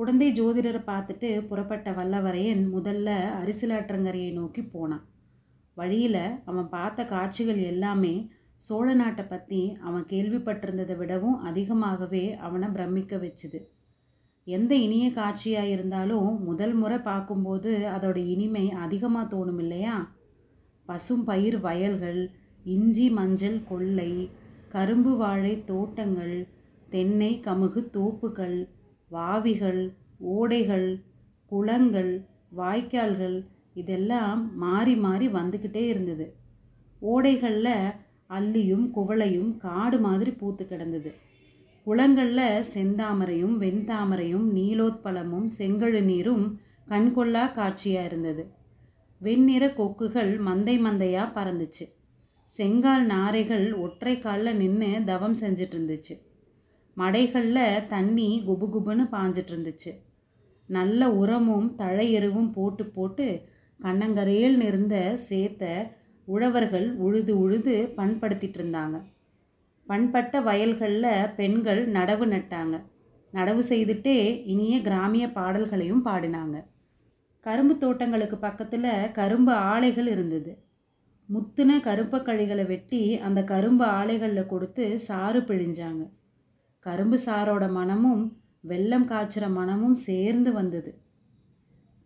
குழந்தை ஜோதிடரை பார்த்துட்டு புறப்பட்ட வல்லவரையன் முதல்ல அரிசிலாற்றங்கரையை நோக்கி போனான். வழியில் அவன் பார்த்த காட்சிகள் எல்லாமே சோழ நாட்டை பற்றி அவன் கேள்விப்பட்டிருந்ததை விடவும் அதிகமாகவே அவனை பிரமிக்க வச்சுது. எந்த இனிய காட்சியாக இருந்தாலும் முதல் முறை பார்க்கும்போது அதோட இனிமை அதிகமாக தோணும் இல்லையா? பசும் பயிர் வயல்கள் இஞ்சி மஞ்சள் கொள்ளை கரும்பு வாழை தோட்டங்கள் தென்னை கமுகு தோப்புகள் வாவிகள் ஓடைகள் குளங்கள் வாய்க்கால்கள் இதெல்லாம் மாறி மாறி வந்துக்கிட்டே இருந்தது. ஓடைகளில் அல்லியும் குவளையும் காடு மாதிரி பூத்து கிடந்தது. குளங்களில் செந்தாமரையும் வெண்தாமரையும் நீலோத்பலமும் செங்கழு நீரும் கண்கொள்ளா காட்சியாக இருந்தது. வெண்ணிற கொக்குகள் மந்தை மந்தையாக பறந்துச்சு. செங்கால் நாரைகள் ஒற்றை காலில் நின்று தவம் செஞ்சிட்டு இருந்துச்சு. மடைகளில் தண்ணி குபு குபுன்னு பாஞ்சிட்டு இருந்துச்சு. நல்ல உரமும் தழை எருவும் போட்டு போட்டு கண்ணங்கரையில் நிறந்த சேத்த உழவர்கள் உழுது உழுது பண்படுத்திட்டு இருந்தாங்க. பண்பட்ட வயல்களில் பெண்கள் நடவு நட்டாங்க. நடவு செய்துட்டே இனிய கிராமிய பாடல்களையும் பாடினாங்க. கரும்பு தோட்டங்களுக்கு பக்கத்தில் கரும்பு ஆலைகள் இருந்தது. முத்துன கருப்பக்கழிகளை வெட்டி அந்த கரும்பு ஆலைகளில் கொடுத்து சாறு பிழிஞ்சாங்க. கரும்பு சாரோட மனமும் வெள்ளம் காய்ச்சுற மனமும் சேர்ந்து வந்தது.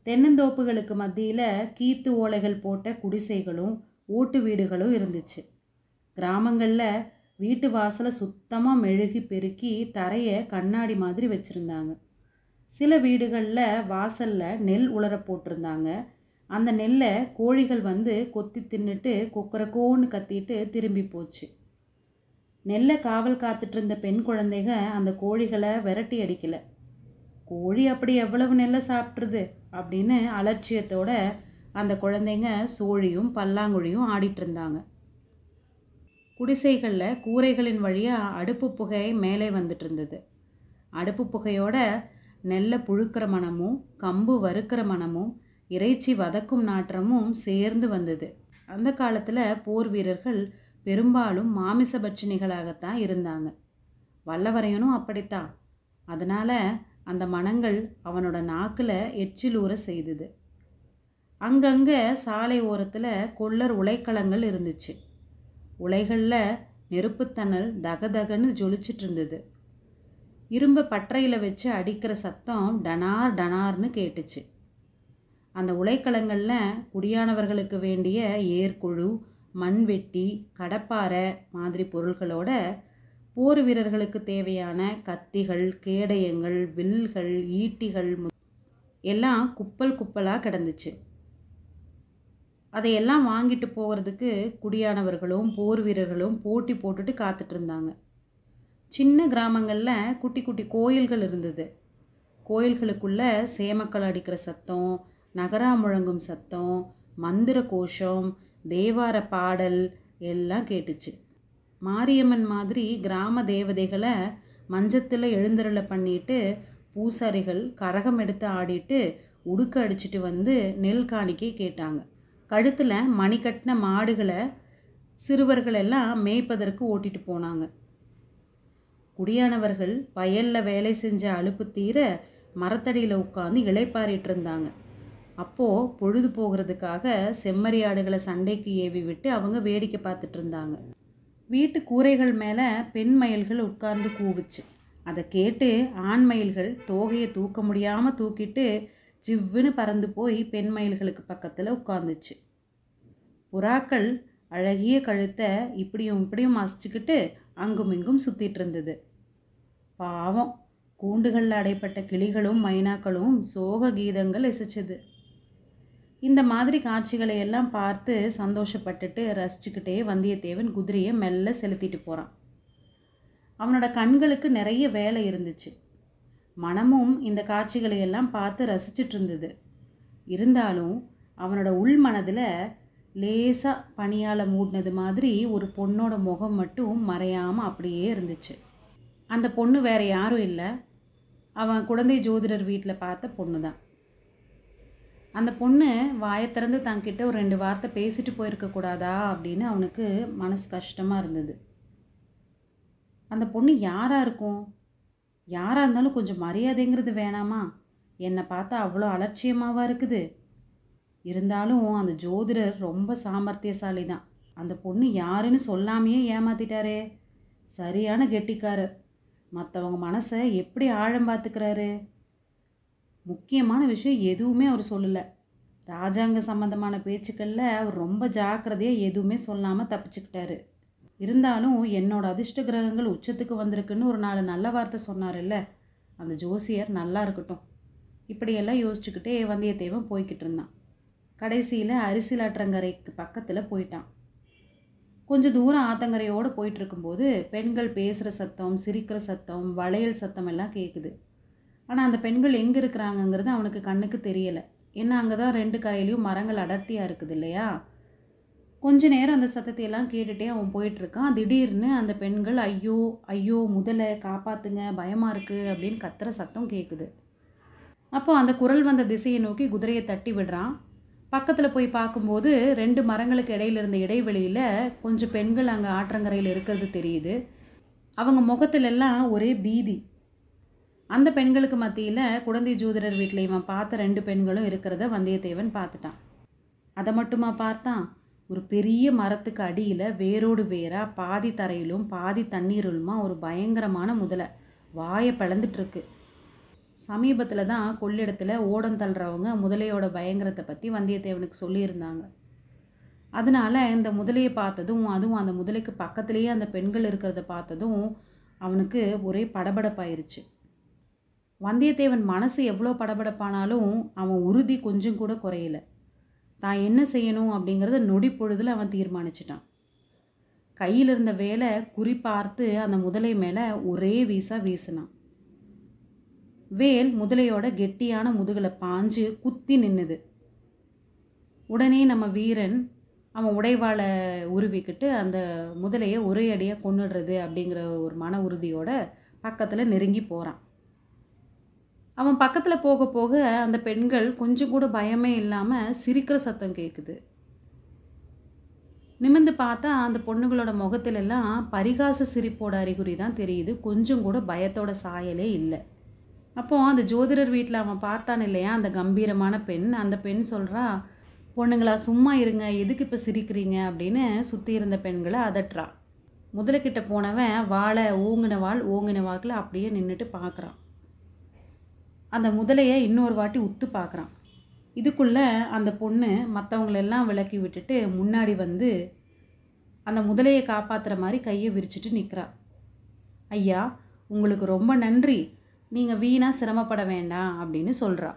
தென்னந்தோப்புகளுக்கு மத்தியில் கீத்து ஓலைகள் போட்ட குடிசைகளும் ஓட்டு வீடுகளும் இருந்துச்சு. கிராமங்களில் வீட்டு வாசலை சுத்தமாக மெழுகி பெருக்கி தரையை கண்ணாடி மாதிரி வச்சுருந்தாங்க. சில வீடுகளில் வாசலில் நெல் உலர போட்டிருந்தாங்க. அந்த நெல்லை கோழிகள் வந்து கொத்தி தின்னுட்டு கொக்கரக்கோன்னு கத்திட்டு திரும்பி போச்சு. நெல்லை காவல் காத்துட்டு இருந்த பெண் குழந்தைங்க அந்த கோழிகளை விரட்டி அடிக்கல. கோழி அப்படி எவ்வளவு நெல்லை சாப்பிட்ருது அப்படின்னு அலட்சியத்தோட அந்த குழந்தைங்க சோழியும் பல்லாங்குழியும் ஆடிட்டு இருந்தாங்க குடிசைகளில் கூரைகளின் வழியாக அடுப்பு புகை மேலே வந்துட்டு இருந்தது அடுப்பு புகையோட நெல்லை புழுக்கிற மனமும் கம்பு வறுக்கிற மனமும் இறைச்சி வதக்கும் நாற்றமும் சேர்ந்து வந்தது. அந்த காலத்தில் போர் வீரர்கள் பெரும்பாலும் மாமிச பட்சணிகளாகத்தான் இருந்தாங்க. வல்லவரையனும் அப்படித்தான். அதனால் அந்த மனங்கள் அவனோட நாக்கில் எச்சிலூற செய்தது. அங்கங்கே சாலை ஓரத்தில் கொள்ளர் உலைக்களங்கள் இருந்துச்சு. உலைகளில் நெருப்புத்தணல் தகதகன்னு ஜொலிச்சிட்டு இருந்தது இரும்பை பற்றையில் வச்சு அடிக்கிற சத்தம் டனார் டனார்னு கேட்டுச்சு. அந்த உலைக்களங்களில் குடியானவர்களுக்கு வேண்டிய ஏர்குழு மண்வெட்டி கடப்பாறை மாதிரி பொருள்களோட போர் வீரர்களுக்கு தேவையான கத்திகள் கேடயங்கள் வில்கள் ஈட்டிகள் எல்லாம் குப்பல் குப்பலாக கிடந்துச்சு. அதையெல்லாம் வாங்கிட்டு போகிறதுக்கு குடியானவர்களும் போர் வீரர்களும் போட்டி போட்டுட்டு காத்துட்டு இருந்தாங்க. சின்ன கிராமங்களில் குட்டி குட்டி கோயில்கள் இருந்தது. கோயில்களுக்குள்ளே சேமக்கள் அடிக்கிற சத்தம் நகரா முழங்கும் சத்தம் மந்திர கோஷம் தேவார பாடல் எல்லாம் கேட்டுச்சு. மாரியம்மன் மாதிரி கிராம தேவதைகளை மஞ்சத்தில் எழுந்தருளை பண்ணிட்டு பூசாரிகள் கரகம் எடுத்து ஆடிட்டு உடுக்க அடிச்சிட்டு வந்து நெல் காணிக்கை கேட்டாங்க. கழுத்தில் மணி கட்டின மாடுகளை சிறுவர்கள் எல்லாம் மேய்ப்பதற்கு ஓட்டிட்டு போனாங்க. குடியானவர்கள் வயலில் வேலை செஞ்ச அலுப்பு தீர மரத்தடியில் உட்காந்து இளைப்பாரிட்டு இருந்தாங்க. அப்போது பொழுது போகிறதுக்காக செம்மறியாடுகளை சண்டைக்கு ஏவி விட்டு அவங்க வேடிக்கை பார்த்துட்டு இருந்தாங்க. வீட்டு கூரைகள் மேலே பெண் மயில்கள் உட்கார்ந்து கூவுச்சு. அதை கேட்டு ஆண் மயில்கள் தோகையை தூக்க முடியாமல் தூக்கிட்டு ஜிவ்வுன்னு பறந்து போய் பெண் மயில்களுக்கு பக்கத்தில் உட்காந்துச்சு. புறாக்கள் அழகிய கழுத்தை இப்படியும் இப்படியும் மசிச்சுக்கிட்டு அங்கும் இங்கும் சுற்றிட்டு இருந்தது. பாவம் கூண்டுகளில் அடைப்பட்ட கிளிகளும் மைனாக்களும் சோக கீதங்கள் இசைச்சது இந்த மாதிரி காட்சிகளை எல்லாம் பார்த்து சந்தோஷப்பட்டுட்டு ரசிச்சுக்கிட்டே வந்தியத்தேவன் குதிரையை மெல்ல செலுத்திட்டு போகிறான் அவனோட கண்களுக்கு நிறைய வேலை இருந்துச்சு. மனமும் இந்த காட்சிகளை எல்லாம் பார்த்து ரசிச்சுட்டு இருந்தது. இருந்தாலும் அவனோட உள் மனதில் லேசாக பனியால் மூடினது மாதிரி ஒரு பொண்ணோட முகம் மட்டும் மறையாமல் அப்படியே இருந்துச்சு. அந்த பொண்ணு வேறு யாரும் இல்லை. அவன் குழந்தை ஜோதிடர் வீட்டில் பார்த்த பொண்ணு தான் அந்த பொண்ணு வாயை திறந்து தங்கிட்ட ஒரு ரெண்டு வார்த்தை பேசிட்டு போயிருக்கக்கூடாதா அப்படின்னு அவனுக்கு மனசு கஷ்டமாக இருந்தது. அந்த பொண்ணு யாராக இருக்கும்? யாராக இருந்தாலும் கொஞ்சம் மரியாதைங்கிறது வேணாமா? என்னை பார்த்தா அவ்வளோ அலட்சியமாவா இருக்குது. இருந்தாலும் அந்த ஜோதிடர் ரொம்ப சாமர்த்தியசாலி தான் அந்த பொண்ணு யாருன்னு சொல்லாமையே ஏமாத்திட்டாரே. சரியான கெட்டிக்காரர். மற்றவங்க மனசை எப்படி ஆழம் பார்த்துக்கிறாரு? முக்கியமான விஷயம் எதுவுமே அவர் சொல்லலை. ராஜாங்க சம்மந்தமான பேச்சுக்களில் அவர் ரொம்ப ஜாக்கிரதையாக எதுவுமே சொல்லாமல் தப்பிச்சுக்கிட்டாரு. இருந்தாலும் என்னோட அதிர்ஷ்ட கிரகங்கள் உச்சத்துக்கு வந்திருக்குன்னு ஒரு நாலு நல்ல வார்த்தை சொன்னார்ல அந்த ஜோசியர் நல்லா இருக்கட்டும். இப்படியெல்லாம் யோசிச்சுக்கிட்டே வந்தியத்தேவன் போய்கிட்டு இருந்தான். கடைசியில் அரிசிலாற்றங்கரைக்கு பக்கத்தில் போயிட்டான். கொஞ்சம் தூரம் ஆத்தங்கரையோடு போயிட்டு இருக்கும்போது பெண்கள் பேசுகிற சத்தம் சிரிக்கிற சத்தம் வளையல் சத்தம் எல்லாம் கேட்குது ஆனால் அந்த பெண்கள் எங்கே இருக்கிறாங்கங்கிறது அவனுக்கு கண்ணுக்கு தெரியலை. ஏன்னா அங்கே தான் ரெண்டு கரையிலையும் மரங்கள் அடர்த்தியாக இருக்குது இல்லையா? கொஞ்ச நேரம் அந்த சத்தத்தை எல்லாம் கேட்டுகிட்டே அவன் போயிட்டுருக்கான். திடீர்னு அந்த பெண்கள் ஐயோ ஐயோ முதலை காப்பாற்றுங்க பயமாக இருக்குது அப்படின்னு கத்துற சத்தம் கேட்குது அப்போ அந்த குரல் வந்த திசையை நோக்கி குதிரையை தட்டி விடுறான். பக்கத்தில் போய் பார்க்கும்போது ரெண்டு மரங்களுக்கு இடையில இருந்த இடைவெளியில் கொஞ்சம் பெண்கள் அங்கே ஆற்றங்கரையில் இருக்கிறது தெரியுது. அவங்க முகத்திலெல்லாம் ஒரே பீதி. அந்த பெண்களுக்கு மத்தியில் குழந்தை ஜோதிடர் வீட்டில் இவன் பார்த்த ரெண்டு பெண்களும் இருக்கிறத வந்தியத்தேவன் பார்த்துட்டான். அதை மட்டுமா பார்த்தான் ஒரு பெரிய மரத்துக்கு அடியில் வேரோடு வேராக பாதி தரையிலும் பாதி தண்ணீருலுமா ஒரு பயங்கரமான முதலை. வாயை பிளந்துட்டுருக்கு சமீபத்தில் தான் கொள்ளிடத்தில் ஓடம் தள்ளுறவங்க முதலையோட பயங்கரத்தை பற்றி வந்தியத்தேவனுக்கு சொல்லியிருந்தாங்க. அதனால் இந்த முதலையை பார்த்ததும் அதுவும் அந்த முதலைக்கு பக்கத்துலேயே அந்த பெண்கள் இருக்கிறத பார்த்ததும் அவனுக்கு ஒரே படபடப்பாயிருச்சு. வந்தியத்தேவன் மனசு எவ்வளோ படபடப்பானாலும் அவன் உறுதி கொஞ்சம் கூட குறையல. தான் என்ன செய்யணும் அப்படிங்கிறத நொடி பொழுதில் அவன் தீர்மானிச்சிட்டான். கையில் இருந்த வேலை குறி பார்த்து அந்த முதலை மேலே ஒரே வீசா வீசினான். வேல் முதலையோட கெட்டியான முதுகில் பாஞ்சு குத்தி நின்னுது. உடனே நம்ம வீரன் அவன் உடைவாளை உருவிக்கிட்டு அந்த முதலையை ஒரே அடியாக கொண்டுடுறது அப்படிங்கிற ஒரு மன உறுதியோட பக்கத்தில் நெருங்கி போகிறான் அவன் பக்கத்தில் போக போக அந்த பெண்கள் கொஞ்சம் கூட பயமே இல்லாமல் சிரிக்கிற சத்தம் கேட்குது நிமிந்து பார்த்தா அந்த பொண்ணுங்களோட முகத்திலெல்லாம் பரிகாச சிரிப்போட அறிகுறி தான் தெரியுது. கொஞ்சம் கூட பயத்தோட சாயலே இல்லை. அப்போது அந்த ஜோதிடர் வீட்டில் அவன் பார்த்தான் இல்லையா? அந்த கம்பீரமான பெண். அந்த பெண் சொல்கிறா பொண்ணுங்களா சும்மா இருங்க. எதுக்கு இப்போ சிரிக்கிறீங்க? அப்படின்னு சுற்றி இருந்த பெண்களை அதட்டுறா. முதல்கிட்ட போனவன் வாழை ஓங்கின வாள் ஓங்கின வாக்கில் அப்படியே நின்றுட்டு பார்க்குறான் அந்த முதலையை இன்னொரு வாட்டி உத்து பார்க்குறான். இதுக்குள்ளே அந்த பொண்ணு மற்றவங்களெல்லாம் விலக்கி விட்டுட்டு முன்னாடி வந்து அந்த முதலையை காப்பாற்றுற மாதிரி கையை விரிச்சிட்டு நிற்கிறா ஐயா உங்களுக்கு ரொம்ப நன்றி. நீங்கள் வீணாக சிரமப்பட வேண்டாம் அப்படின்னு சொல்கிறா